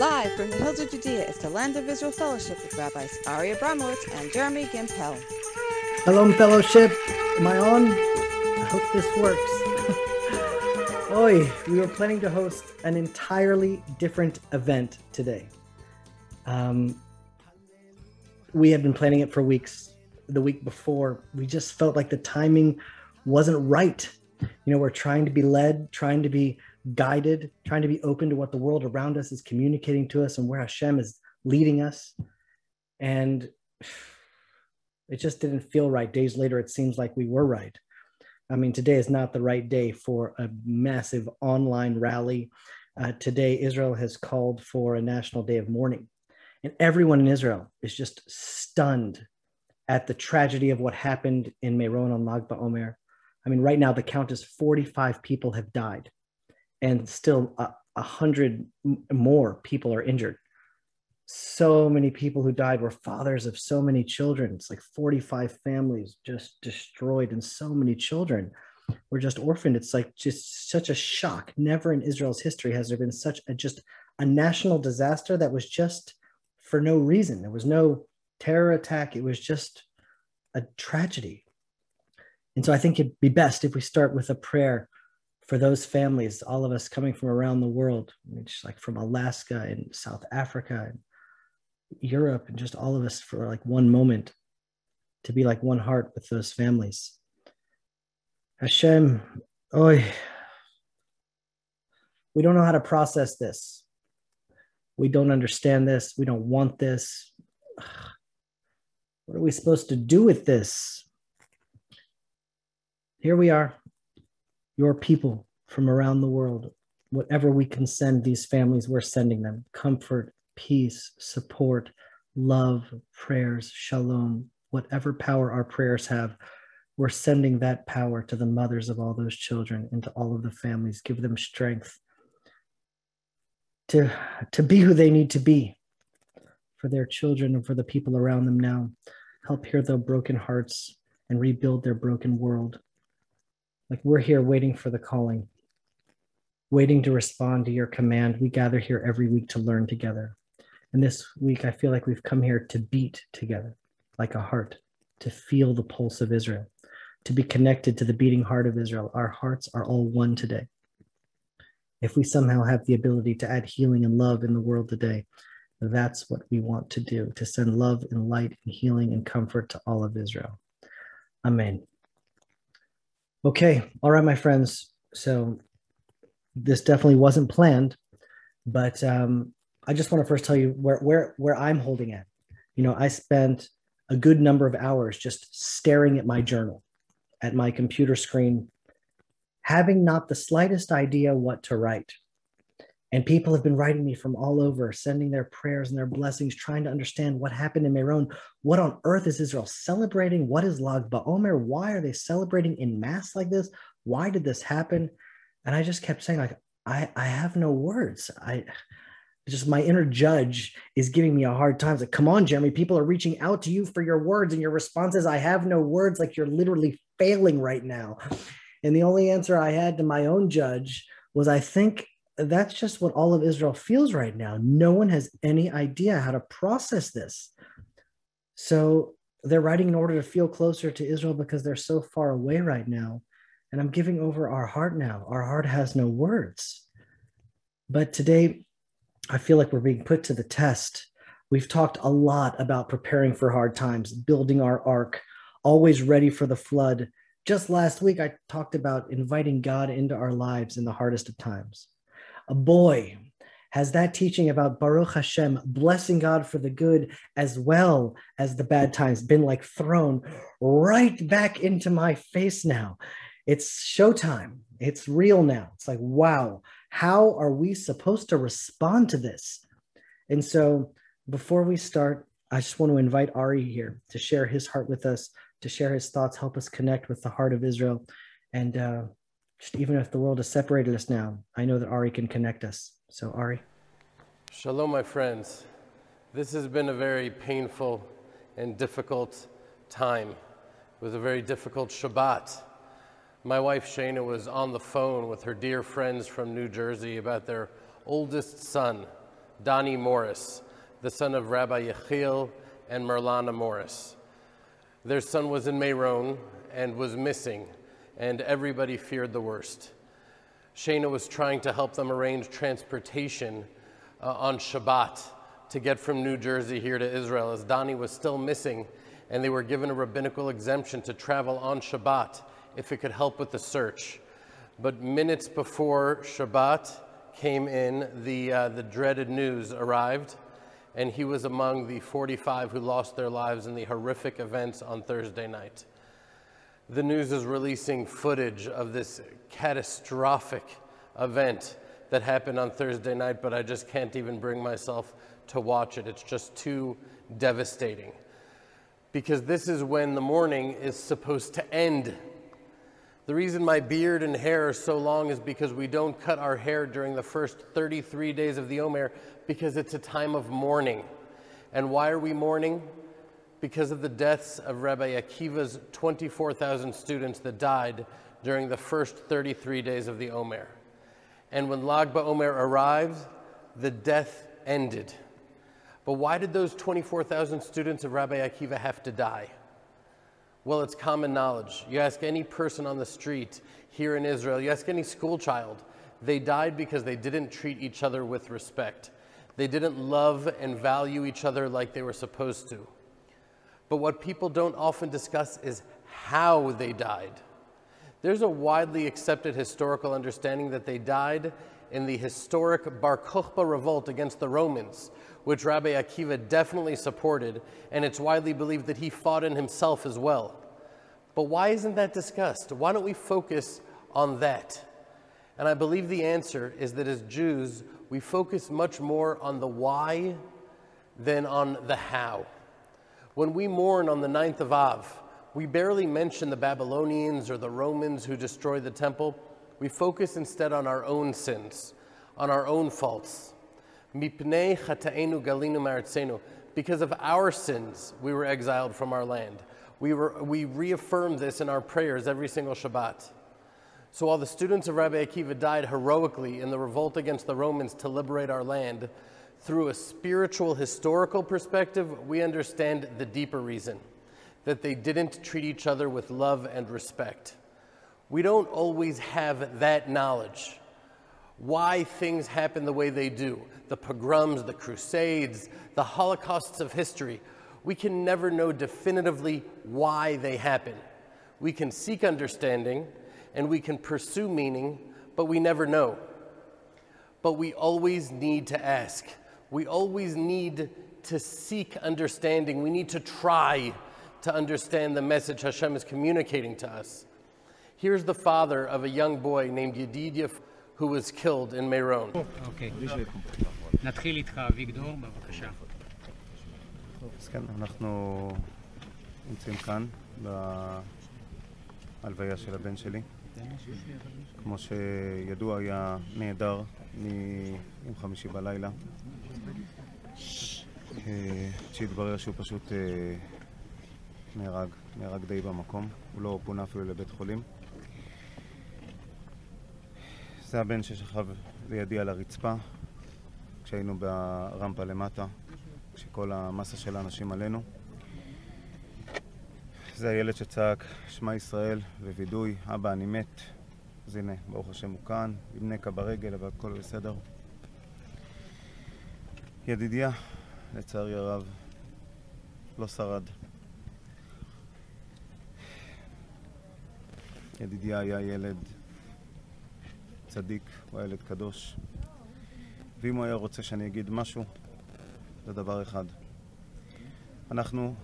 Live from the hills of Judea is the Land of Israel Fellowship with Rabbis Ari Abramowitz and Jeremy Gimpel. Shalom Fellowship. Am I on? I hope this works. Oi, we were planning to host an entirely different event today. Um, we had been planning it for weeks. The week before, we just felt like the timing wasn't right. You know, we're trying to be led, trying to be guided, trying to be open to what the world around us is communicating to us and where Hashem is leading us. And it just didn't feel right. Days later, it seems like we were right. I mean, today is not the right day for a massive online rally. Uh, today, Israel has called for a national day of mourning. And everyone in Israel is just stunned at the tragedy of what happened in Meron on Lag BaOmer. I mean, right now, the count is 45 people have died and still a, a hundred more people are injured. So many people who died were fathers of so many children. It's like 45 families just destroyed, and so many children were just orphaned. It's like just such a shock. Never in Israel's history has there been such a just a national disaster that was just for no reason. There was no terror attack. It was just a tragedy. And so I think it'd be best if we start with a prayer for those families, all of us coming from around the world, just like from Alaska and South Africa and Europe, and just all of us for like one moment to be like one heart with those families. Hashem, oi, we don't know how to process this. We don't understand this. We don't want this. What are we supposed to do with this? Here we are your people from around the world. Whatever we can send these families, we're sending them comfort, peace, support, love, prayers, shalom, whatever power our prayers have, we're sending that power to the mothers of all those children and to all of the families. Give them strength to, to be who they need to be for their children and for the people around them now. Help heal their broken hearts and rebuild their broken world. Like we're here waiting for the calling, waiting to respond to your command. We gather here every week to learn together. And this week, I feel like we've come here to beat together like a heart, to feel the pulse of Israel, to be connected to the beating heart of Israel. Our hearts are all one today. If we somehow have the ability to add healing and love in the world today, that's what we want to do to send love and light and healing and comfort to all of Israel. Amen. Okay, all right, my friends. So this definitely wasn't planned, but um, I just want to first tell you where where where I'm holding at. You know, I spent a good number of hours just staring at my journal, at my computer screen, having not the slightest idea what to write. And people have been writing me from all over, sending their prayers and their blessings, trying to understand what happened in Meron. What on earth is Israel celebrating? What is Lag BaOmer? Why are they celebrating in mass like this? Why did this happen? And I just kept saying, like, I, I have no words. I just my inner judge is giving me a hard time. It's like, come on, Jeremy, people are reaching out to you for your words, and your responses. I have no words, like you're literally failing right now. And the only answer I had to my own judge was, I think that's just what all of Israel feels right now. No one has any idea how to process this. So they're writing in order to feel closer to Israel because they're so far away right now. And I'm giving over our heart now. Our heart has no words. But today, I feel like we're being put to the test. We've talked a lot about preparing for hard times, building our ark, always ready for the flood. Just last week, I talked about inviting God into our lives in the hardest of times a boy has that teaching about Baruch Hashem, blessing God for the good as well as the bad times, been like thrown right back into my face now. It's showtime. It's real now. It's like, wow, how are we supposed to respond to this? And so before we start, I just want to invite Ari here to share his heart with us, to share his thoughts, help us connect with the heart of Israel. And uh, just even if the world has separated us now, I know that Ari can connect us. So, Ari. Shalom, my friends. This has been a very painful and difficult time. It was a very difficult Shabbat. My wife Shana was on the phone with her dear friends from New Jersey about their oldest son, Donnie Morris, the son of Rabbi Yechiel and Merlana Morris. Their son was in Meron and was missing, and everybody feared the worst. Shana was trying to help them arrange transportation uh, on Shabbat to get from New Jersey here to Israel, as Donnie was still missing, and they were given a rabbinical exemption to travel on Shabbat if it could help with the search. But minutes before Shabbat came in, the, uh, the dreaded news arrived, and he was among the 45 who lost their lives in the horrific events on Thursday night. The news is releasing footage of this catastrophic event that happened on Thursday night, but I just can't even bring myself to watch it. It's just too devastating. Because this is when the mourning is supposed to end. The reason my beard and hair are so long is because we don't cut our hair during the first 33 days of the Omer because it's a time of mourning. And why are we mourning? Because of the deaths of Rabbi Akiva's 24,000 students that died during the first 33 days of the Omer. And when Lag BaOmer arrived, the death ended. But why did those 24,000 students of Rabbi Akiva have to die? Well, it's common knowledge. You ask any person on the street here in Israel, you ask any school child, they died because they didn't treat each other with respect. They didn't love and value each other like they were supposed to. But what people don't often discuss is how they died. There's a widely accepted historical understanding that they died in the historic Bar Kokhba revolt against the Romans, which Rabbi Akiva definitely supported, and it's widely believed that he fought in himself as well. But why isn't that discussed? Why don't we focus on that? And I believe the answer is that as Jews, we focus much more on the why than on the how. When we mourn on the ninth of Av, we barely mention the Babylonians or the Romans who destroyed the temple. We focus instead on our own sins, on our own faults. Because of our sins, we were exiled from our land. We, were, we reaffirm this in our prayers every single Shabbat. So while the students of Rabbi Akiva died heroically in the revolt against the Romans to liberate our land, through a spiritual historical perspective, we understand the deeper reason that they didn't treat each other with love and respect. We don't always have that knowledge. Why things happen the way they do, the pogroms, the crusades, the holocausts of history, we can never know definitively why they happen. We can seek understanding and we can pursue meaning, but we never know. But we always need to ask. We always need to seek understanding. We need to try to understand the message Hashem is communicating to us. Here's the father of a young boy named Yedidia who was killed in Meron. אוקיי. נתחיל איתך, אביגדור, בבקשה. אז כן, אנחנו נמצאים כאן בהלוויה של הבן שלי. כמו שידוע, היה נעדר מיום חמישי בלילה. אה, שהתברר שהוא פשוט אה, נהרג, נהרג די במקום, הוא לא פונה אפילו לבית חולים. זה הבן ששכב לידי על הרצפה כשהיינו ברמפה למטה, כשכל המסה של האנשים עלינו. זה הילד שצעק שמע ישראל ווידוי, אבא אני מת. אז הנה, ברוך השם הוא כאן, עם נקע ברגל, אבל הכל בסדר. ידידיה, לצערי הרב, לא שרד. ידידיה היה ילד צדיק, הוא היה ילד קדוש. ואם הוא היה רוצה שאני אגיד משהו, זה דבר אחד. אנחנו,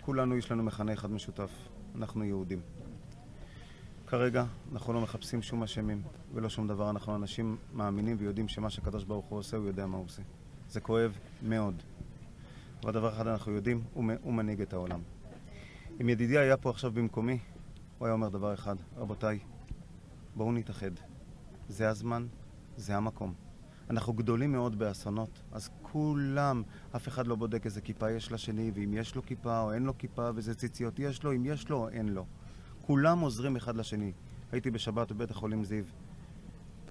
כולנו יש לנו מכנה אחד משותף, אנחנו יהודים. כרגע אנחנו לא מחפשים שום אשמים ולא שום דבר, אנחנו אנשים מאמינים ויודעים שמה שקדוש ברוך הוא עושה, הוא יודע מה הוא עושה. זה כואב מאוד. אבל דבר אחד אנחנו יודעים, הוא, הוא מנהיג את העולם. אם ידידי היה פה עכשיו במקומי, הוא היה אומר דבר אחד, רבותיי, בואו נתאחד. זה הזמן, זה המקום. אנחנו גדולים מאוד באסונות, אז כולם, אף אחד לא בודק איזה כיפה יש לשני, ואם יש לו כיפה או אין לו כיפה, ואיזה ציציות יש לו, אם יש לו או אין לו. כולם עוזרים אחד לשני. הייתי בשבת בבית החולים זיו.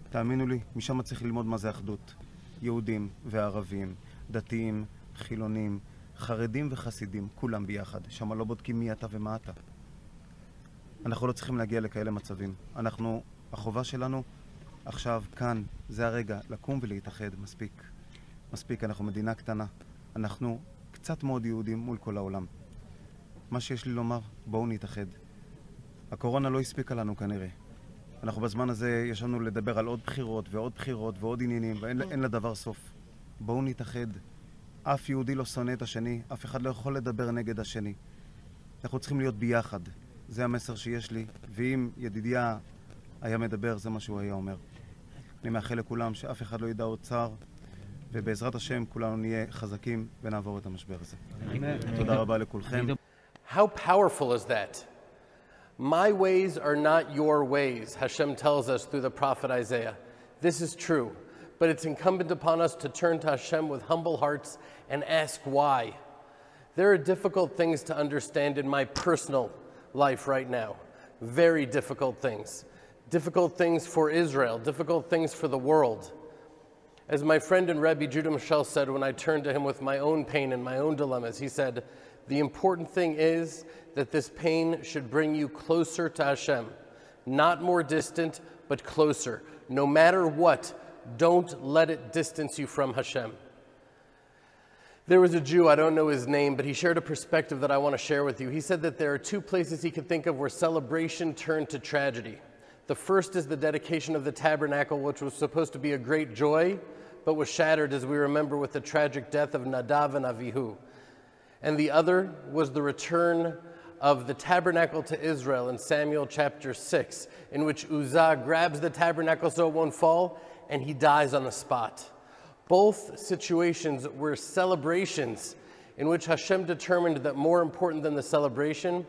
תאמינו לי, משם צריך ללמוד מה זה אחדות. יהודים וערבים, דתיים, חילונים, חרדים וחסידים, כולם ביחד. שם לא בודקים מי אתה ומה אתה. אנחנו לא צריכים להגיע לכאלה מצבים. אנחנו, החובה שלנו עכשיו, כאן, זה הרגע, לקום ולהתאחד, מספיק. מספיק, אנחנו מדינה קטנה. אנחנו קצת מאוד יהודים מול כל העולם. מה שיש לי לומר, בואו נתאחד. הקורונה לא הספיקה לנו כנראה. אנחנו בזמן הזה, יש לנו לדבר על עוד בחירות ועוד בחירות ועוד עניינים, ואין לדבר סוף. בואו נתאחד. אף יהודי לא שונא את השני, אף אחד לא יכול לדבר נגד השני. אנחנו צריכים להיות ביחד. זה המסר שיש לי, ואם ידידיה היה מדבר, זה מה שהוא היה אומר. אני מאחל לכולם שאף אחד לא ידע עוד צער, ובעזרת השם כולנו נהיה חזקים ונעבור את המשבר הזה. תודה רבה לכולכם. How powerful is that? My ways are not your ways, Hashem tells us through the prophet Isaiah. This is true, but it's incumbent upon us to turn to Hashem with humble hearts and ask why. There are difficult things to understand in my personal life right now, very difficult things. Difficult things for Israel, difficult things for the world. As my friend and Rebbe Judah Mischel said when I turned to him with my own pain and my own dilemmas, he said, The important thing is that this pain should bring you closer to Hashem, not more distant, but closer. No matter what, don't let it distance you from Hashem. There was a Jew, I don't know his name, but he shared a perspective that I want to share with you. He said that there are two places he could think of where celebration turned to tragedy. The first is the dedication of the tabernacle, which was supposed to be a great joy, but was shattered, as we remember, with the tragic death of Nadav and Avihu. And the other was the return of the tabernacle to Israel in Samuel chapter 6, in which Uzzah grabs the tabernacle so it won't fall, and he dies on the spot. Both situations were celebrations in which Hashem determined that more important than the celebration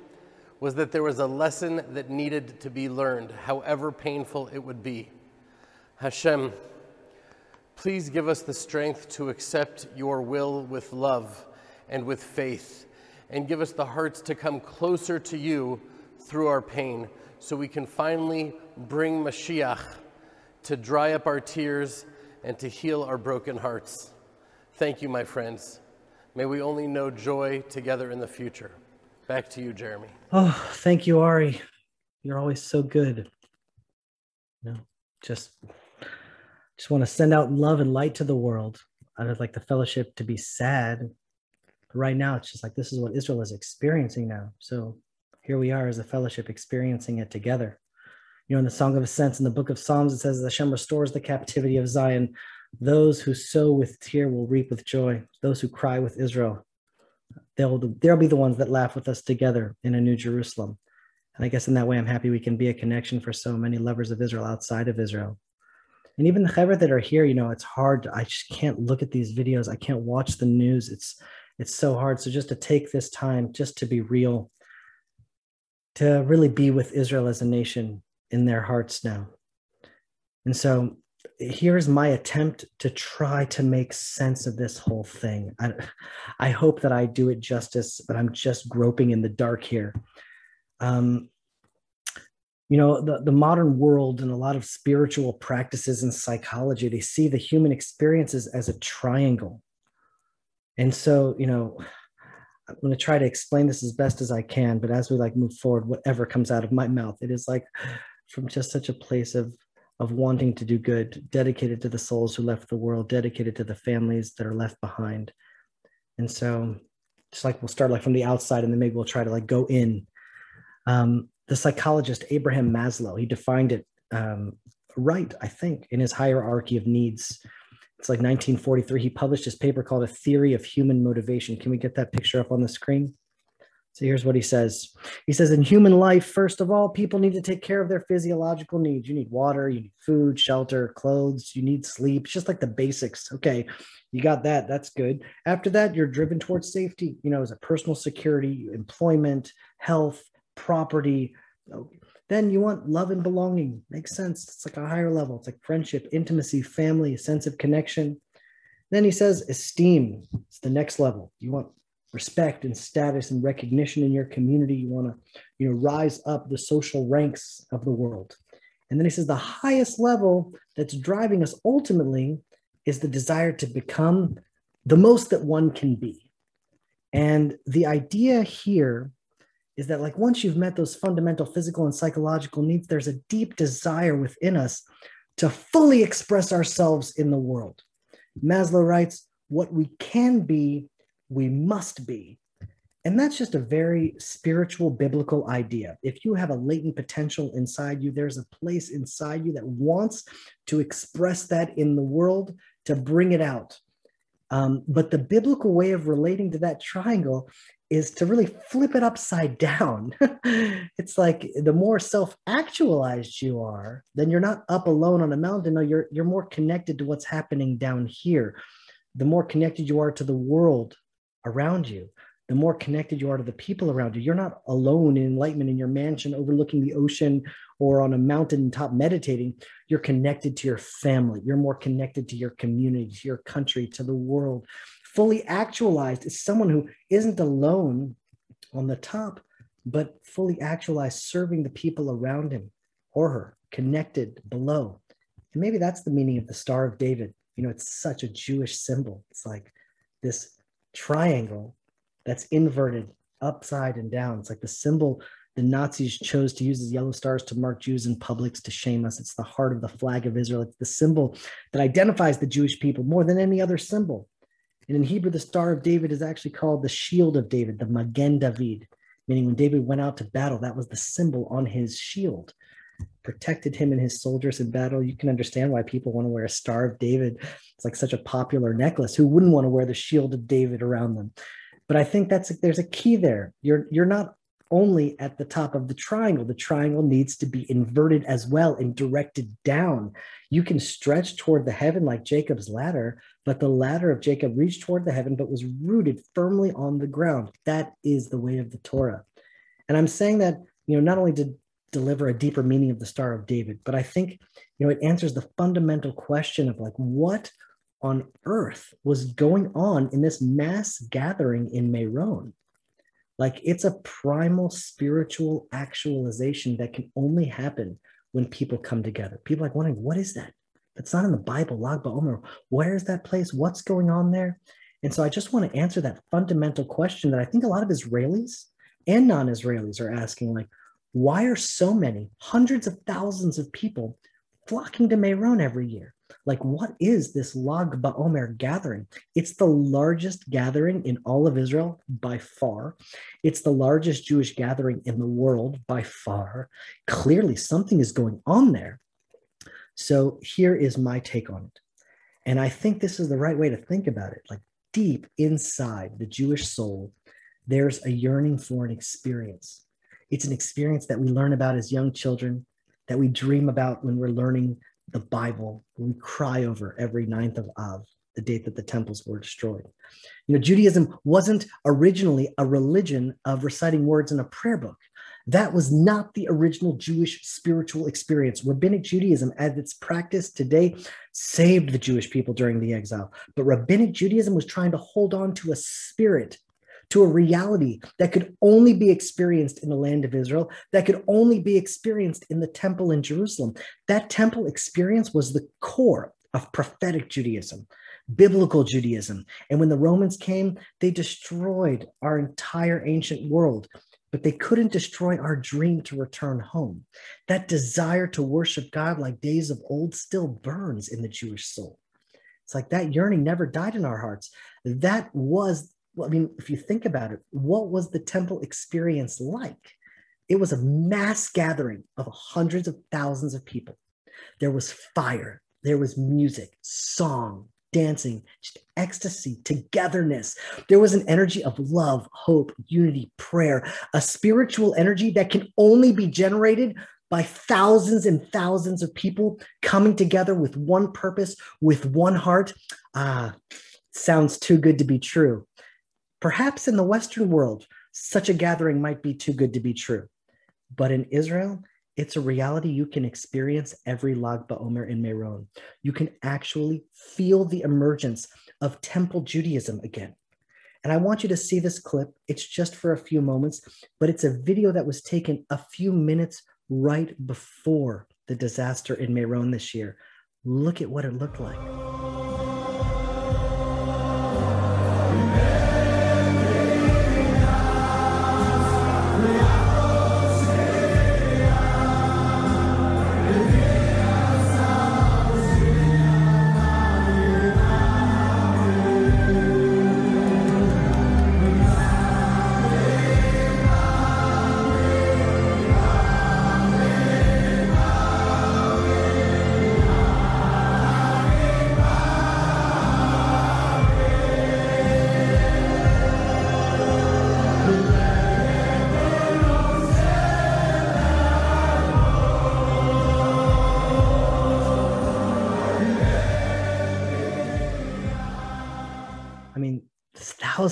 was that there was a lesson that needed to be learned, however painful it would be. Hashem, please give us the strength to accept your will with love and with faith and give us the hearts to come closer to you through our pain so we can finally bring Mashiach to dry up our tears and to heal our broken hearts. Thank you, my friends. May we only know joy together in the future. Back to you, Jeremy. Oh, thank you, Ari. You're always so good. You know, just just want to send out love and light to the world. I would like the fellowship to be sad right now it's just like this is what Israel is experiencing now. So here we are as a fellowship experiencing it together. You know, in the Song of Ascents in the book of Psalms, it says, Hashem restores the captivity of Zion. Those who sow with tear will reap with joy. Those who cry with Israel, they'll, they'll be the ones that laugh with us together in a new Jerusalem. And I guess in that way, I'm happy we can be a connection for so many lovers of Israel outside of Israel. And even the chaver that are here, you know, it's hard. I just can't look at these videos. I can't watch the news. It's it's so hard. So just to take this time, just to be real, to really be with Israel as a nation in their hearts now. And so here's my attempt to try to make sense of this whole thing. I, I hope that I do it justice, but I'm just groping in the dark here. Um, you know, the, the modern world and a lot of spiritual practices and psychology, they see the human experiences as a triangle. And so, you know, I'm going to try to explain this as best as I can, but as we like move forward, whatever comes out of my mouth, it is like from just such a place of of wanting to do good, dedicated to the souls who left the world, dedicated to the families that are left behind. And so, just like we'll start like from the outside, and then maybe we'll try to like go in. Um, the psychologist Abraham Maslow, he defined it um, right, I think, in his hierarchy of needs it's like 1943. He published his paper called A Theory of Human Motivation. Can we get that picture up on the screen? So here's what he says. He says, in human life, first of all, people need to take care of their physiological needs. You need water, you need food, shelter, clothes, you need sleep. It's just like the basics. Okay, you got that. That's good. After that, you're driven towards safety, you know, as a personal security, employment, health, property, then you want love and belonging. Makes sense. It's like a higher level. It's like friendship, intimacy, family, a sense of connection. Then he says esteem. It's the next level. You want respect and status and recognition in your community. You want to, you know, rise up the social ranks of the world. And then he says the highest level that's driving us ultimately is the desire to become the most that one can be. And the idea here is that, like, once you've met those fundamental physical and psychological needs, there's a deep desire within us to fully express ourselves in the world. Maslow writes, What we can be, we must be. And that's just a very spiritual, biblical idea. If you have a latent potential inside you, there's a place inside you that wants to express that in the world, to bring it out. Um, but the biblical way of relating to that triangle is to really flip it upside down. it's like the more self-actualized you are, then you're not up alone on a mountain. No, you're you're more connected to what's happening down here. The more connected you are to the world around you, the more connected you are to the people around you. You're not alone in enlightenment in your mansion overlooking the ocean or on a mountain top meditating. You're connected to your family. You're more connected to your community, to your country, to the world. Fully actualized is someone who isn't alone on the top, but fully actualized, serving the people around him or her, connected below. And maybe that's the meaning of the Star of David. You know, it's such a Jewish symbol. It's like this triangle that's inverted upside and down. It's like the symbol the Nazis chose to use as yellow stars to mark Jews in publics to shame us. It's the heart of the flag of Israel. It's the symbol that identifies the Jewish people more than any other symbol. And in Hebrew, the Star of David is actually called the Shield of David, the Magen David, meaning when David went out to battle, that was the symbol on his shield. Protected him and his soldiers in battle. You can understand why people want to wear a Star of David. It's like such a popular necklace. Who wouldn't want to wear the Shield of David around them? But I think that's there's a key there. You're you're not only at the top of the triangle. The triangle needs to be inverted as well and directed down. You can stretch toward the heaven like Jacob's ladder, but the ladder of Jacob reached toward the heaven but was rooted firmly on the ground. That is the way of the Torah. And I'm saying that, you know, not only to deliver a deeper meaning of the Star of David, but I think, you know, it answers the fundamental question of like, what on earth was going on in this mass gathering in Meron. Like it's a primal spiritual actualization that can only happen when people come together. People like wondering, what is that? That's not in the Bible, Lag BaOmer. Where is that place? What's going on there? And so I just want to answer that fundamental question that I think a lot of Israelis and non-Israelis are asking, like, why are so many hundreds of thousands of people flocking to Meron every year? Like, what is this Lag BaOmer gathering? It's the largest gathering in all of Israel by far. It's the largest Jewish gathering in the world by far. Clearly, something is going on there. So, here is my take on it. And I think this is the right way to think about it. Like, deep inside the Jewish soul, there's a yearning for an experience. It's an experience that we learn about as young children, that we dream about when we're learning the Bible, we cry over every ninth of Av, the date that the temples were destroyed. You know, Judaism wasn't originally a religion of reciting words in a prayer book. That was not the original Jewish spiritual experience. Rabbinic Judaism, as it's practiced today, saved the Jewish people during the exile. But Rabbinic Judaism was trying to hold on to a spirit to a reality that could only be experienced in the land of Israel, that could only be experienced in the temple in Jerusalem. That temple experience was the core of prophetic Judaism, biblical Judaism. And when the Romans came, they destroyed our entire ancient world. But they couldn't destroy our dream to return home. That desire to worship God like days of old still burns in the Jewish soul. It's like that yearning never died in our hearts. That was well, I mean, if you think about it, what was the temple experience like? It was a mass gathering of hundreds of thousands of people. There was fire, there was music, song, dancing, just ecstasy, togetherness. There was an energy of love, hope, unity, prayer, a spiritual energy that can only be generated by thousands and thousands of people coming together with one purpose, with one heart. Ah, sounds too good to be true. Perhaps in the Western world, such a gathering might be too good to be true. But in Israel, it's a reality you can experience every Lag BaOmer in Meron. You can actually feel the emergence of temple Judaism again. And I want you to see this clip. It's just for a few moments, but it's a video that was taken a few minutes right before the disaster in Meron this year. Look at what it looked like.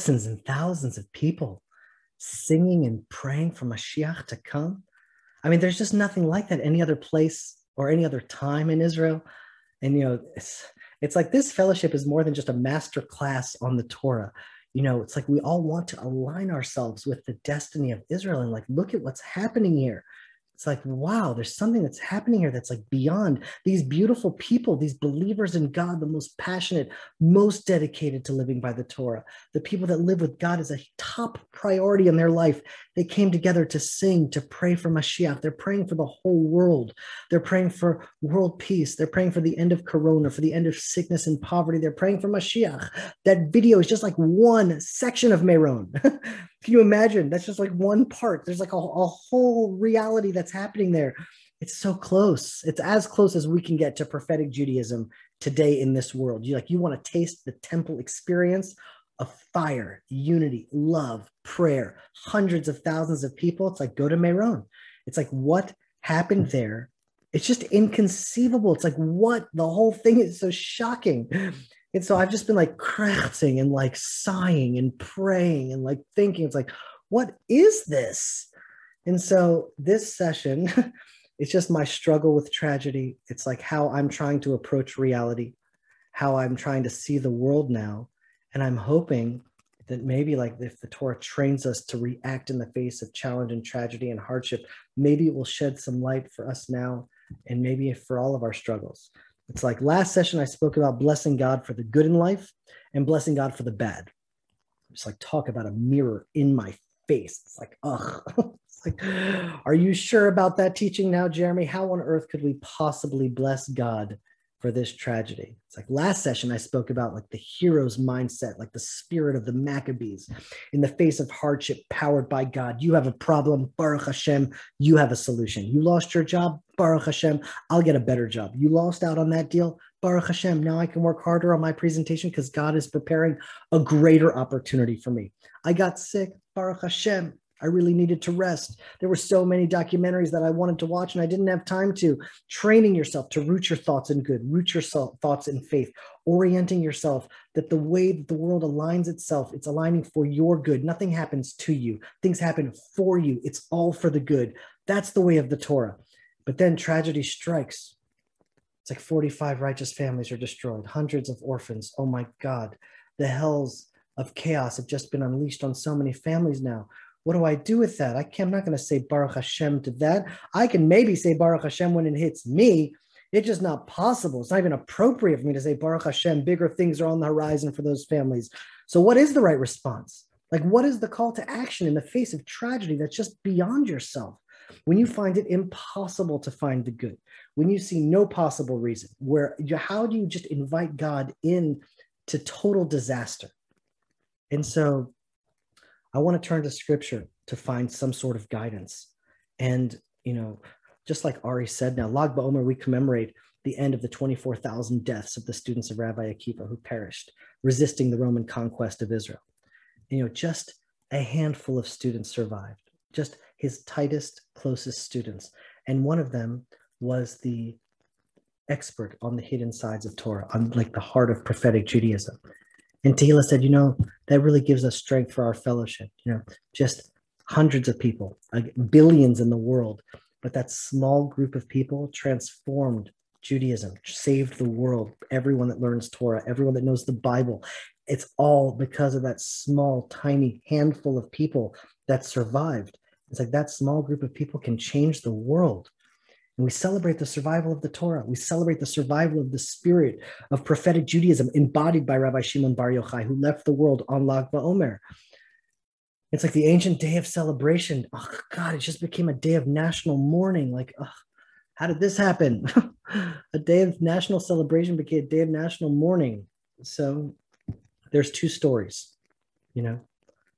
Thousands and thousands of people singing and praying for Mashiach to come. I mean, there's just nothing like that any other place or any other time in Israel. And you know, it's it's like this fellowship is more than just a master class on the Torah. You know, it's like we all want to align ourselves with the destiny of Israel and like look at what's happening here it's like wow there's something that's happening here that's like beyond these beautiful people these believers in god the most passionate most dedicated to living by the torah. The people that live with god as a top priority in their life they came together to sing to pray for mashiach. They're praying for the whole world. They're praying for world peace. They're praying for the end of corona for the end of sickness and poverty. They're praying for mashiach. That video is just like one section of meron Can you imagine? That's just like one part. There's like a, a whole reality that's happening there. It's so close. It's as close as we can get to prophetic Judaism today in this world. You like you want to taste the temple experience of fire, unity, love, prayer, hundreds of thousands of people. It's like go to Meron. It's like what happened there. It's just inconceivable. It's like what the whole thing is so shocking. And so I've just been like crafting and like sighing and praying and like thinking, it's like, what is this? And so this session, it's just my struggle with tragedy. It's like how I'm trying to approach reality, how I'm trying to see the world now. And I'm hoping that maybe like if the Torah trains us to react in the face of challenge and tragedy and hardship, maybe it will shed some light for us now and maybe for all of our struggles. It's like last session, I spoke about blessing God for the good in life and blessing God for the bad. Just like talk about a mirror in my face. It's like, ugh. it's like, are you sure about that teaching now, Jeremy? How on earth could we possibly bless God for this tragedy. It's like last session I spoke about like the hero's mindset, like the spirit of the Maccabees in the face of hardship powered by God. You have a problem, Baruch Hashem, you have a solution. You lost your job, Baruch Hashem, I'll get a better job. You lost out on that deal, Baruch Hashem, now I can work harder on my presentation because God is preparing a greater opportunity for me. I got sick, Baruch Hashem, I really needed to rest. There were so many documentaries that I wanted to watch and I didn't have time to. Training yourself to root your thoughts in good, root your thoughts in faith, orienting yourself that the way that the world aligns itself, it's aligning for your good. Nothing happens to you, things happen for you. It's all for the good. That's the way of the Torah. But then tragedy strikes. It's like 45 righteous families are destroyed, hundreds of orphans. Oh my God. The hells of chaos have just been unleashed on so many families now. What do I do with that? I am not going to say Baruch Hashem to that. I can maybe say Baruch Hashem when it hits me. It's just not possible. It's not even appropriate for me to say Baruch Hashem. Bigger things are on the horizon for those families. So, what is the right response? Like, what is the call to action in the face of tragedy that's just beyond yourself? When you find it impossible to find the good, when you see no possible reason, where how do you just invite God in to total disaster? And so I want to turn to scripture to find some sort of guidance. And, you know, just like Ari said now, Lag BaOmer, we commemorate the end of the 24,000 deaths of the students of Rabbi Akiva who perished resisting the Roman conquest of Israel. You know, just a handful of students survived, just his tightest, closest students. And one of them was the expert on the hidden sides of Torah, on like the heart of prophetic Judaism. And Tehillah said, you know, that really gives us strength for our fellowship. You know, just hundreds of people, like billions in the world, but that small group of people transformed Judaism, saved the world, everyone that learns Torah, everyone that knows the Bible. It's all because of that small, tiny handful of people that survived. It's like that small group of people can change the world. And we celebrate the survival of the Torah. We celebrate the survival of the spirit of prophetic Judaism embodied by Rabbi Shimon Bar Yochai, who left the world on Lag BaOmer. It's like the ancient day of celebration. Oh, God, it just became a day of national mourning. Like, oh, how did this happen? a day of national celebration became a day of national mourning. So there's two stories, you know,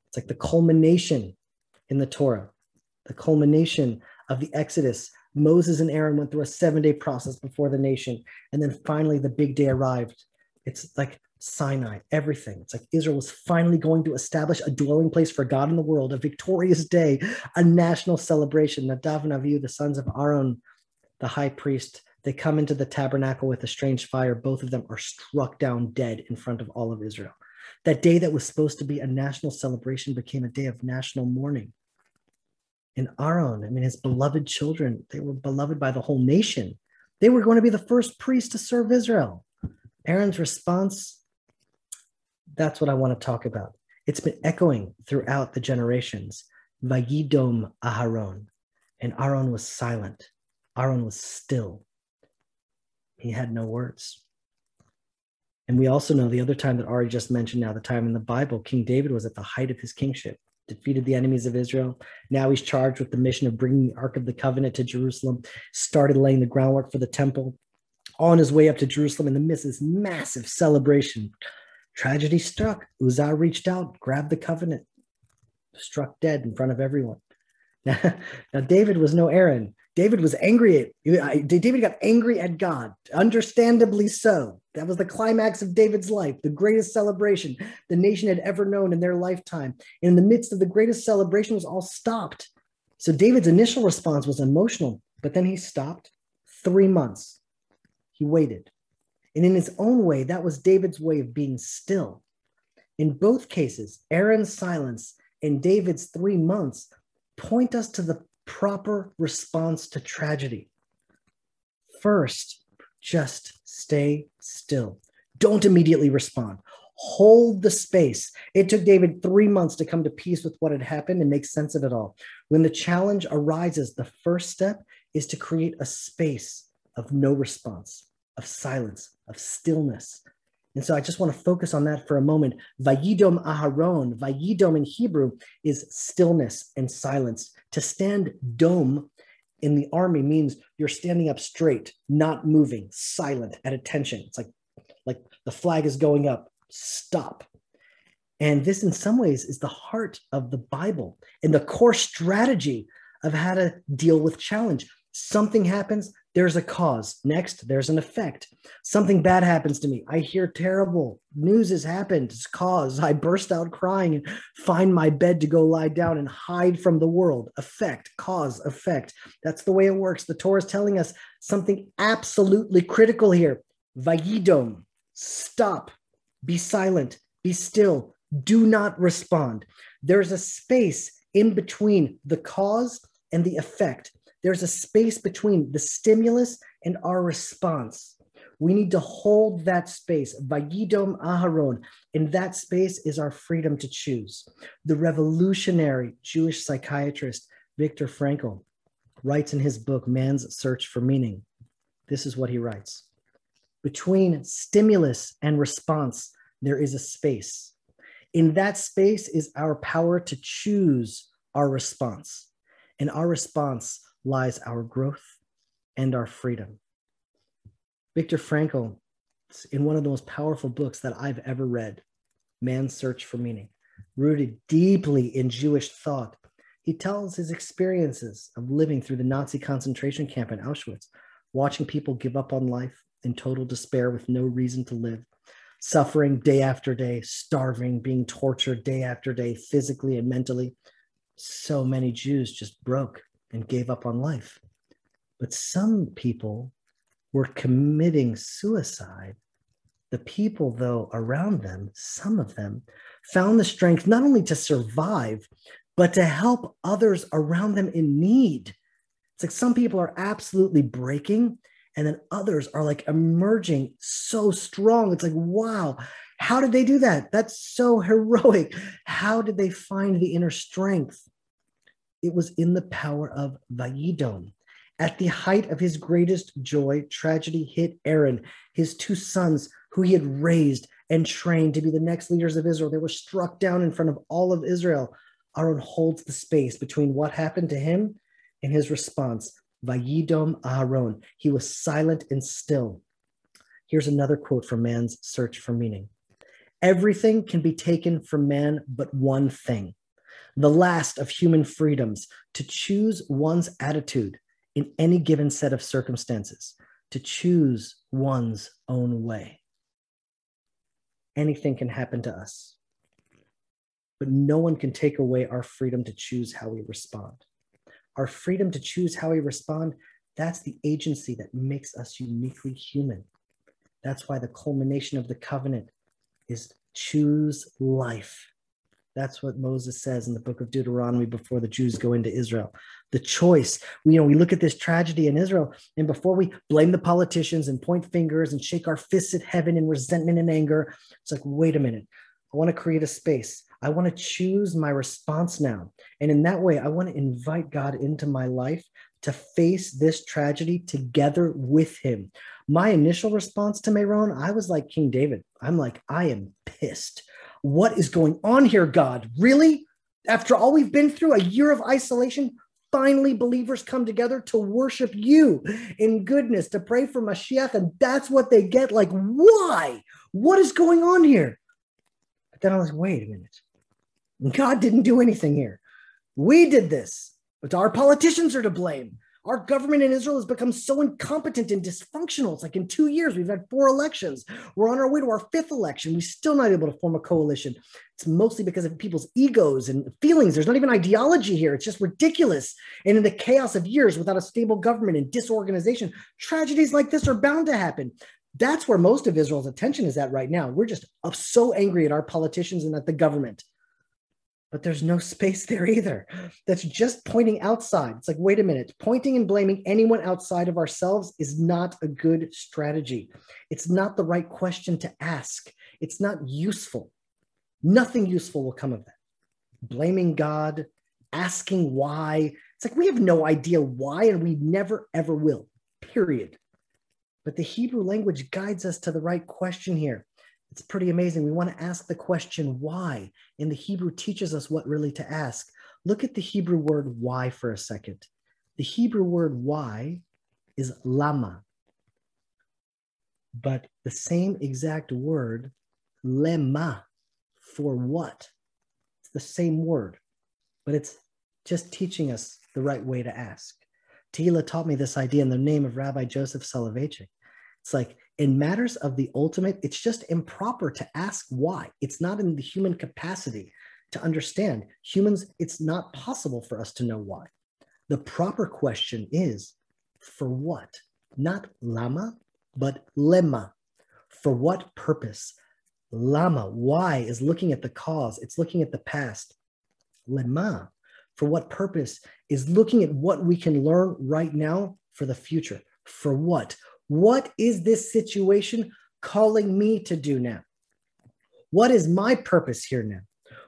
it's like the culmination in the Torah, the culmination of the Exodus Moses and Aaron went through a seven day process before the nation. And then finally, the big day arrived. It's like Sinai, everything. It's like Israel was finally going to establish a dwelling place for God in the world, a victorious day, a national celebration. Nadav and Avihu, the sons of Aaron, the high priest, they come into the tabernacle with a strange fire. Both of them are struck down dead in front of all of Israel. That day that was supposed to be a national celebration became a day of national mourning. And Aaron, I mean, his beloved children, they were beloved by the whole nation. They were going to be the first priest to serve Israel. Aaron's response, that's what I want to talk about. It's been echoing throughout the generations. Vayidom Aharon. And Aaron was silent. Aaron was still. He had no words. And we also know the other time that Ari just mentioned now, the time in the Bible, King David was at the height of his kingship, defeated the enemies of Israel. Now he's charged with the mission of bringing the Ark of the Covenant to Jerusalem, started laying the groundwork for the temple. On his way up to Jerusalem in the midst of this massive celebration, tragedy struck. Uzzah reached out, grabbed the covenant, struck dead in front of everyone. Now, David was no Aaron. David was angry at David got angry at God, understandably so. That was the climax of David's life, the greatest celebration the nation had ever known in their lifetime. And in the midst of the greatest celebration was all stopped. So David's initial response was emotional, but then he stopped. 3 months. He waited. And in his own way, that was David's way of being still. In both cases, Aaron's silence and David's 3 months point us to the proper response to tragedy. First, just stay still. Don't immediately respond. Hold the space. It took David three months to come to peace with what had happened and make sense of it all. When the challenge arises, the first step is to create a space of no response, of silence, of stillness, and so I just want to focus on that for a moment. Vayidom Aharon, Vayidom in Hebrew is stillness and silence. To stand dome in the army means you're standing up straight, not moving, silent, at attention. It's like, like the flag is going up, stop. And this, in some ways, is the heart of the Bible and the core strategy of how to deal with challenge. Something happens, there's a cause. Next, there's an effect. Something bad happens to me. I hear terrible news has happened. It's cause. I burst out crying and find my bed to go lie down and hide from the world. Effect, cause, effect. That's the way it works. The Torah is telling us something absolutely critical here. Vayidom, stop, be silent, be still, do not respond. There's a space in between the cause and the effect there's a space between the stimulus and our response. We need to hold that space. Vayidom Aharon. In that space is our freedom to choose. The revolutionary Jewish psychiatrist Viktor Frankl writes in his book, Man's Search for Meaning. This is what he writes Between stimulus and response, there is a space. In that space is our power to choose our response. And our response lies our growth and our freedom. Viktor Frankl, in one of the most powerful books that I've ever read, Man's Search for Meaning, rooted deeply in Jewish thought, he tells his experiences of living through the Nazi concentration camp in Auschwitz, watching people give up on life in total despair with no reason to live, suffering day after day, starving, being tortured day after day, physically and mentally. So many Jews just broke and gave up on life. But some people were committing suicide. The people, though, around them, some of them, found the strength not only to survive, but to help others around them in need. It's like some people are absolutely breaking, and then others are like emerging so strong. It's like, wow, how did they do that? That's so heroic. How did they find the inner strength? It was in the power of Vayidom. At the height of his greatest joy, tragedy hit Aaron, his two sons, who he had raised and trained to be the next leaders of Israel. They were struck down in front of all of Israel. Aaron holds the space between what happened to him and his response. Vayidom Aaron. He was silent and still. Here's another quote from man's search for meaning. Everything can be taken from man but one thing the last of human freedoms to choose one's attitude in any given set of circumstances, to choose one's own way. Anything can happen to us, but no one can take away our freedom to choose how we respond. Our freedom to choose how we respond, that's the agency that makes us uniquely human. That's why the culmination of the covenant is choose life. That's what Moses says in the book of Deuteronomy before the Jews go into Israel. The choice. We, you know, we look at this tragedy in Israel, and before we blame the politicians and point fingers and shake our fists at heaven in resentment and anger, it's like, wait a minute. I want to create a space. I want to choose my response now. And in that way, I want to invite God into my life to face this tragedy together with him. My initial response to Meron, I was like King David. I'm like, I am pissed. What is going on here, God? Really? After all we've been through, a year of isolation, finally believers come together to worship you in goodness, to pray for Mashiach, and that's what they get. Like, why? What is going on here? But then I was, like, wait a minute. God didn't do anything here. We did this, but our politicians are to blame. Our government in Israel has become so incompetent and dysfunctional. It's like in two years, we've had four elections. We're on our way to our fifth election. We're still not able to form a coalition. It's mostly because of people's egos and feelings. There's not even ideology here. It's just ridiculous. And in the chaos of years without a stable government and disorganization, tragedies like this are bound to happen. That's where most of Israel's attention is at right now. We're just so angry at our politicians and at the government but there's no space there either. That's just pointing outside. It's like, wait a minute, pointing and blaming anyone outside of ourselves is not a good strategy. It's not the right question to ask. It's not useful. Nothing useful will come of that. Blaming God, asking why. It's like we have no idea why, and we never ever will, period. But the Hebrew language guides us to the right question here. It's pretty amazing. We want to ask the question why, and the Hebrew teaches us what really to ask. Look at the Hebrew word why for a second. The Hebrew word why is lama, but the same exact word, lema, for what? It's the same word, but it's just teaching us the right way to ask. Tehila taught me this idea in the name of Rabbi Joseph Soloveitchik. It's like in matters of the ultimate, it's just improper to ask why. It's not in the human capacity to understand. Humans, it's not possible for us to know why. The proper question is for what? Not lama, but lema. For what purpose? Lama, why, is looking at the cause, it's looking at the past. Lema, for what purpose, is looking at what we can learn right now for the future. For what? What is this situation calling me to do now? What is my purpose here now?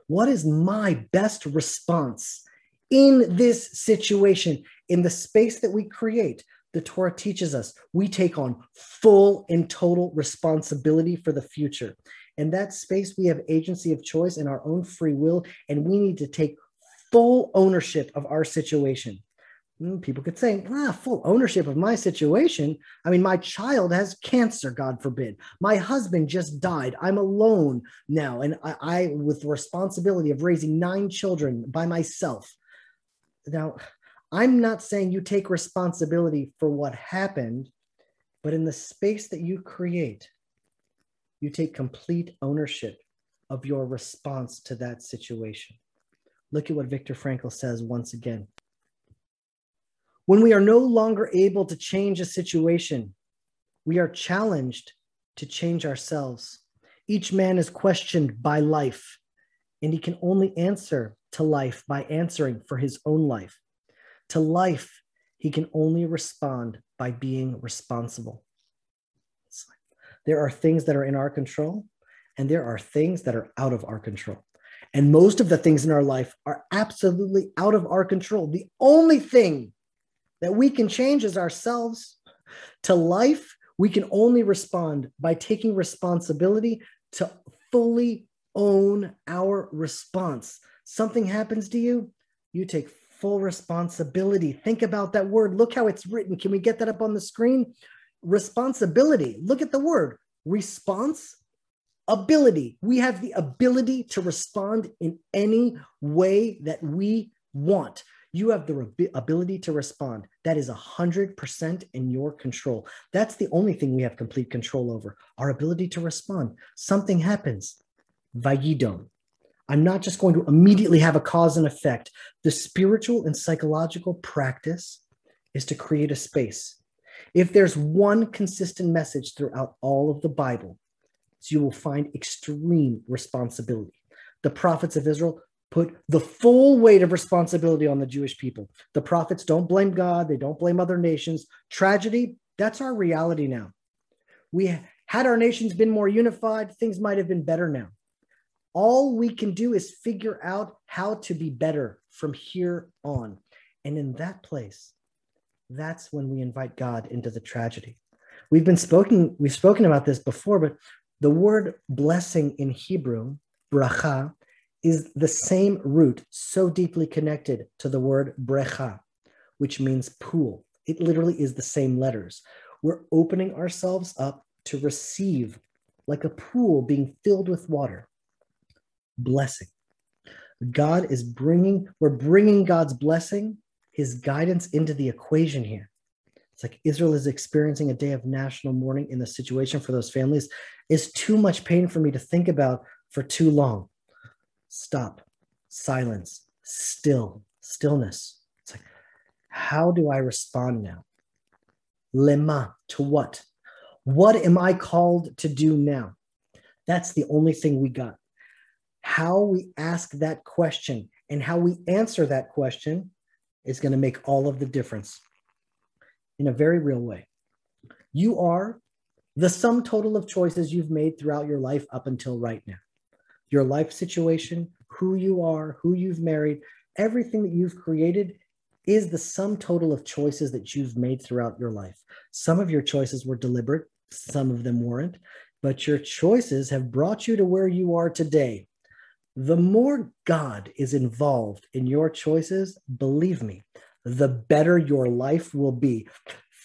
What is my best response in this situation, in the space that we create? The Torah teaches us we take on full and total responsibility for the future. In that space, we have agency of choice and our own free will, and we need to take full ownership of our situation. Hmm, people could say, ah, full ownership of my situation. I mean, my child has cancer, God forbid. My husband just died. I'm alone now. And I, I with the responsibility of raising nine children by myself. Now, I'm not saying you take responsibility for what happened, but in the space that you create, you take complete ownership of your response to that situation. Look at what Viktor Frankl says once again. When we are no longer able to change a situation, we are challenged to change ourselves. Each man is questioned by life, and he can only answer to life by answering for his own life. To life, he can only respond by being responsible. There are things that are in our control, and there are things that are out of our control. And most of the things in our life are absolutely out of our control. The only thing that we can change as ourselves. To life, we can only respond by taking responsibility to fully own our response. Something happens to you, you take full responsibility. Think about that word. Look how it's written. Can we get that up on the screen? Responsibility. Look at the word response ability. We have the ability to respond in any way that we want. You have the ability to respond. That is 100% in your control. That's the only thing we have complete control over our ability to respond. Something happens. Vayidom. I'm not just going to immediately have a cause and effect. The spiritual and psychological practice is to create a space. If there's one consistent message throughout all of the Bible, you will find extreme responsibility. The prophets of Israel put the full weight of responsibility on the Jewish people. The prophets don't blame God, they don't blame other nations. Tragedy, that's our reality now. We had our nations been more unified, things might have been better now. All we can do is figure out how to be better from here on. And in that place, that's when we invite God into the tragedy. We've been spoken, we've spoken about this before, but the word blessing in Hebrew, bracha, is the same root, so deeply connected to the word brecha, which means pool. It literally is the same letters. We're opening ourselves up to receive, like a pool being filled with water, blessing. God is bringing, we're bringing God's blessing, his guidance into the equation here. It's like Israel is experiencing a day of national mourning in the situation for those families is too much pain for me to think about for too long. Stop, silence, still, stillness. It's like, how do I respond now? Lema, to what? What am I called to do now? That's the only thing we got. How we ask that question and how we answer that question is going to make all of the difference in a very real way. You are the sum total of choices you've made throughout your life up until right now. Your life situation, who you are, who you've married, everything that you've created is the sum total of choices that you've made throughout your life. Some of your choices were deliberate, some of them weren't, but your choices have brought you to where you are today. The more God is involved in your choices, believe me, the better your life will be.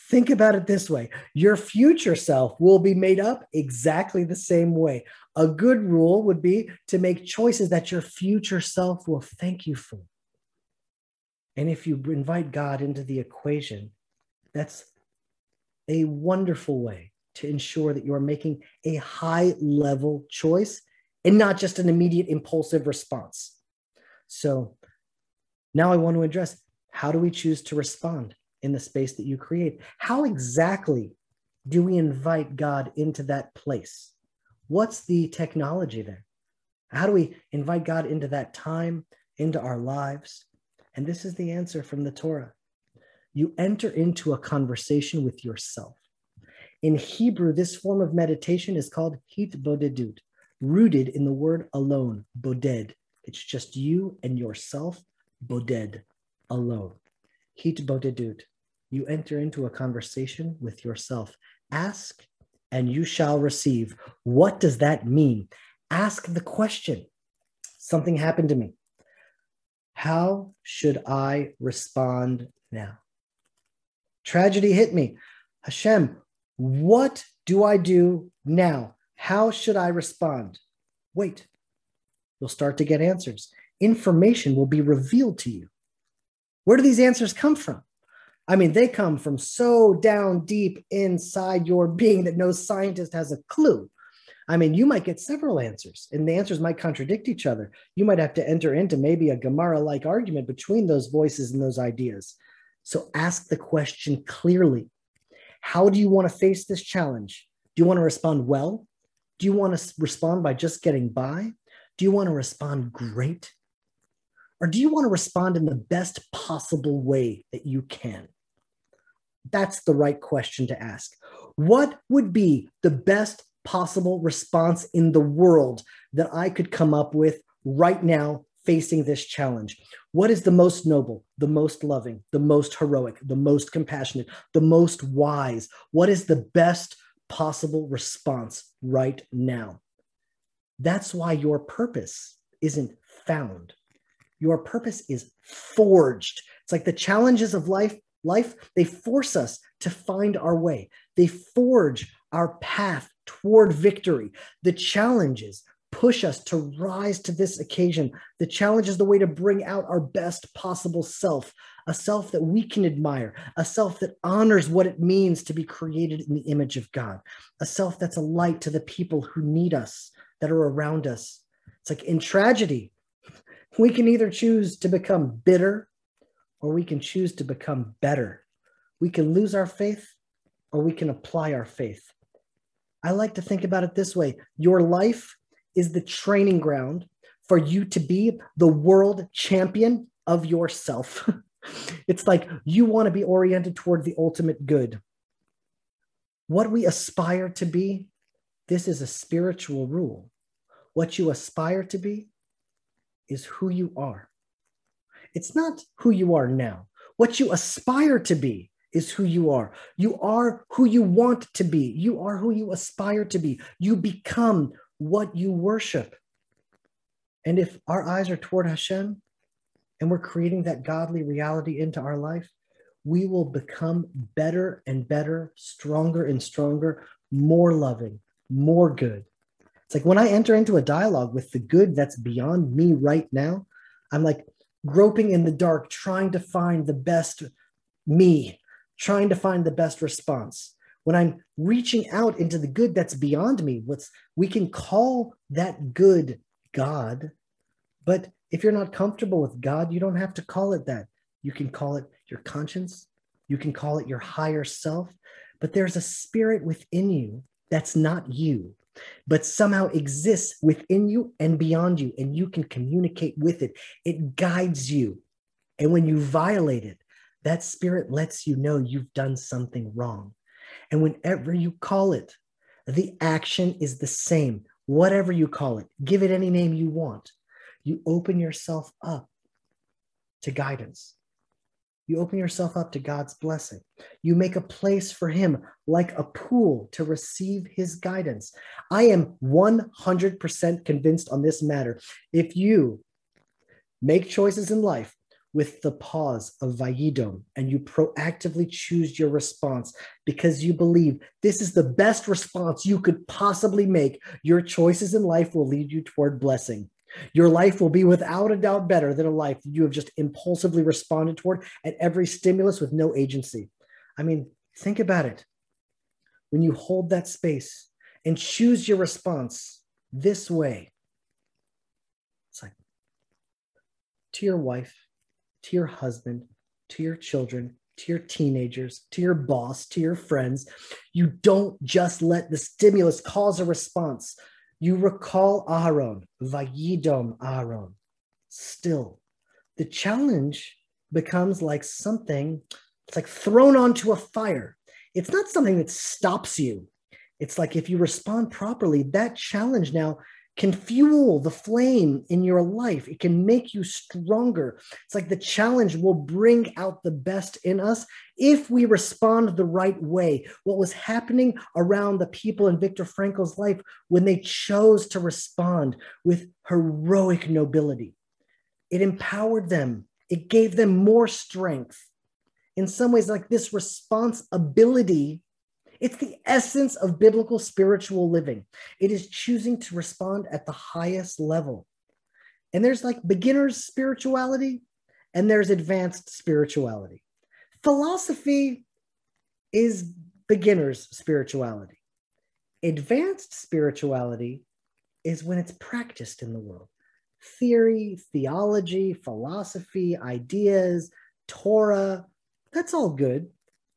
Think about it this way your future self will be made up exactly the same way. A good rule would be to make choices that your future self will thank you for. And if you invite God into the equation, that's a wonderful way to ensure that you are making a high level choice and not just an immediate impulsive response. So now I want to address how do we choose to respond in the space that you create? How exactly do we invite God into that place? What's the technology there? How do we invite God into that time, into our lives? And this is the answer from the Torah. You enter into a conversation with yourself. In Hebrew, this form of meditation is called hitbodedut, rooted in the word alone, boded. It's just you and yourself, boded alone. Hitbodedut. You enter into a conversation with yourself. Ask and you shall receive. What does that mean? Ask the question. Something happened to me. How should I respond now? Tragedy hit me. Hashem, what do I do now? How should I respond? Wait, you'll start to get answers. Information will be revealed to you. Where do these answers come from? I mean, they come from so down deep inside your being that no scientist has a clue. I mean, you might get several answers, and the answers might contradict each other. You might have to enter into maybe a Gemara like argument between those voices and those ideas. So ask the question clearly How do you want to face this challenge? Do you want to respond well? Do you want to respond by just getting by? Do you want to respond great? Or do you want to respond in the best possible way that you can? That's the right question to ask. What would be the best possible response in the world that I could come up with right now facing this challenge? What is the most noble, the most loving, the most heroic, the most compassionate, the most wise? What is the best possible response right now? That's why your purpose isn't found your purpose is forged. It's like the challenges of life, life, they force us to find our way. They forge our path toward victory. The challenges push us to rise to this occasion. The challenge is the way to bring out our best possible self, a self that we can admire, a self that honors what it means to be created in the image of God, a self that's a light to the people who need us, that are around us. It's like in tragedy, we can either choose to become bitter or we can choose to become better. We can lose our faith or we can apply our faith. I like to think about it this way your life is the training ground for you to be the world champion of yourself. it's like you want to be oriented toward the ultimate good. What we aspire to be, this is a spiritual rule. What you aspire to be is who you are. It's not who you are now. What you aspire to be is who you are. You are who you want to be. You are who you aspire to be. You become what you worship. And if our eyes are toward Hashem and we're creating that godly reality into our life, we will become better and better, stronger and stronger, more loving, more good. It's like when I enter into a dialogue with the good that's beyond me right now, I'm like groping in the dark, trying to find the best me, trying to find the best response. When I'm reaching out into the good that's beyond me, what's we can call that good God. But if you're not comfortable with God, you don't have to call it that. You can call it your conscience, you can call it your higher self, but there's a spirit within you that's not you, but somehow exists within you and beyond you, and you can communicate with it. It guides you. And when you violate it, that spirit lets you know you've done something wrong. And whenever you call it, the action is the same, whatever you call it, give it any name you want. You open yourself up to guidance. You open yourself up to God's blessing. You make a place for Him like a pool to receive His guidance. I am 100% convinced on this matter. If you make choices in life with the pause of Vayidom and you proactively choose your response because you believe this is the best response you could possibly make, your choices in life will lead you toward blessing. Your life will be without a doubt better than a life that you have just impulsively responded toward at every stimulus with no agency. I mean, think about it. When you hold that space and choose your response this way, it's like to your wife, to your husband, to your children, to your teenagers, to your boss, to your friends. You don't just let the stimulus cause a response. You recall Aaron, Vayidom Aaron. Still, the challenge becomes like something, it's like thrown onto a fire. It's not something that stops you. It's like if you respond properly, that challenge now can fuel the flame in your life. It can make you stronger. It's like the challenge will bring out the best in us if we respond the right way. What was happening around the people in Viktor Frankl's life when they chose to respond with heroic nobility? It empowered them, it gave them more strength. In some ways, like this responsibility it's the essence of biblical spiritual living. It is choosing to respond at the highest level. And there's like beginner's spirituality and there's advanced spirituality. Philosophy is beginner's spirituality. Advanced spirituality is when it's practiced in the world. Theory, theology, philosophy, ideas, Torah, that's all good,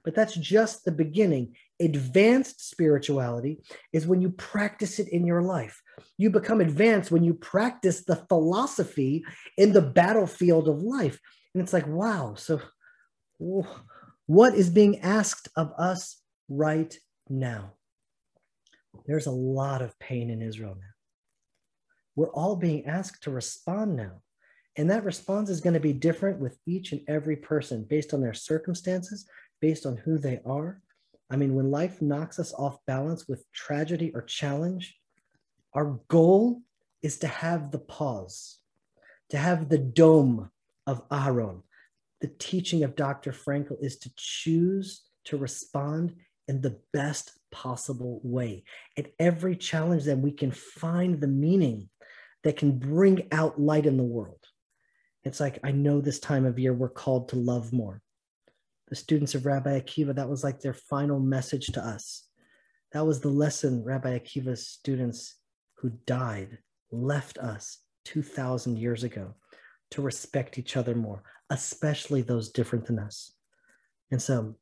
but that's just the beginning. Advanced spirituality is when you practice it in your life. You become advanced when you practice the philosophy in the battlefield of life. And it's like, wow, so what is being asked of us right now? There's a lot of pain in Israel now. We're all being asked to respond now. And that response is going to be different with each and every person based on their circumstances, based on who they are, I mean, when life knocks us off balance with tragedy or challenge, our goal is to have the pause, to have the dome of Aaron. The teaching of Dr. Frankl is to choose to respond in the best possible way. At every challenge, then we can find the meaning that can bring out light in the world. It's like, I know this time of year we're called to love more the students of Rabbi Akiva, that was like their final message to us. That was the lesson Rabbi Akiva's students who died left us 2,000 years ago to respect each other more, especially those different than us. And so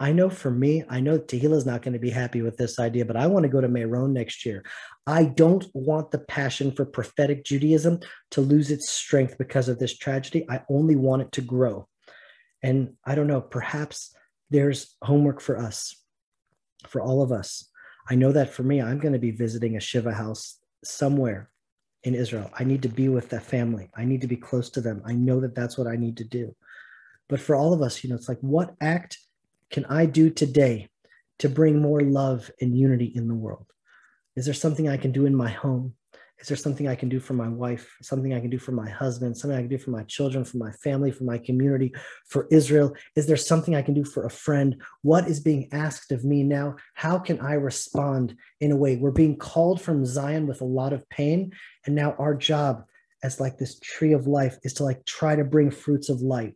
I know for me, I know Tehila's not going to be happy with this idea, but I want to go to Meron next year. I don't want the passion for prophetic Judaism to lose its strength because of this tragedy. I only want it to grow. And I don't know, perhaps there's homework for us, for all of us. I know that for me, I'm going to be visiting a Shiva house somewhere in Israel. I need to be with that family. I need to be close to them. I know that that's what I need to do. But for all of us, you know, it's like, what act can I do today to bring more love and unity in the world? Is there something I can do in my home? Is there something I can do for my wife? Something I can do for my husband? Something I can do for my children, for my family, for my community, for Israel? Is there something I can do for a friend? What is being asked of me now? How can I respond in a way? We're being called from Zion with a lot of pain. And now our job as like this tree of life is to like try to bring fruits of light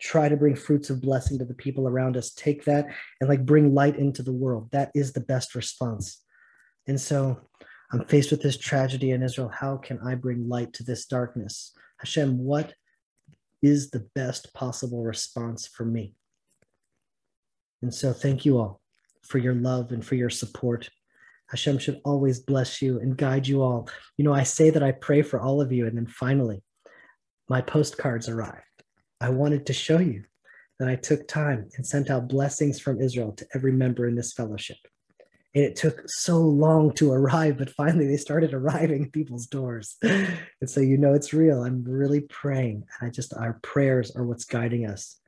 try to bring fruits of blessing to the people around us take that and like bring light into the world that is the best response and so i'm faced with this tragedy in israel. How can i bring light to this darkness? Hashem what is the best possible response for me? And so thank you all for your love and for your support. Hashem should always bless you and guide you all. You know i say that i pray for all of you and then finally my postcards arrived. I wanted to show you that I took time and sent out blessings from Israel to every member in this fellowship. And it took so long to arrive, but finally they started arriving at people's doors. And so, you know, it's real. I'm really praying. And I just, our prayers are what's guiding us,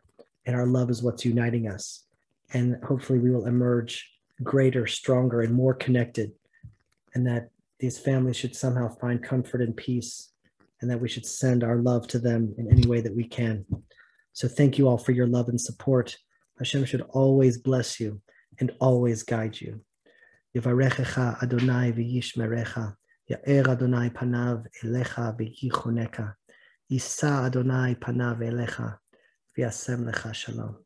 and our love is what's uniting us. And hopefully we will emerge greater, stronger, and more connected. And that these families should somehow find comfort and peace and that we should send our love to them in any way that we can. So thank you all for your love and support. Hashem should always bless you and always guide you. Yivarechecha Adonai v'yishmerecha. Ya'er Adonai panav elecha v'yichoneka. Yisa Adonai panav elecha v'yasem lecha shalom.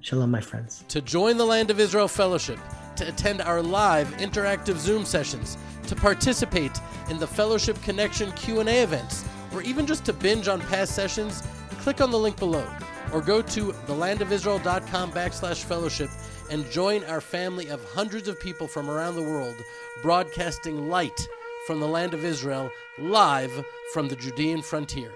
Shalom, my friends. To join the Land of Israel Fellowship, to attend our live interactive Zoom sessions, to participate in the Fellowship Connection Q&A events, or even just to binge on past sessions, click on the link below or go to thelandofisrael.com backslash fellowship and join our family of hundreds of people from around the world broadcasting light from the land of Israel live from the Judean frontier.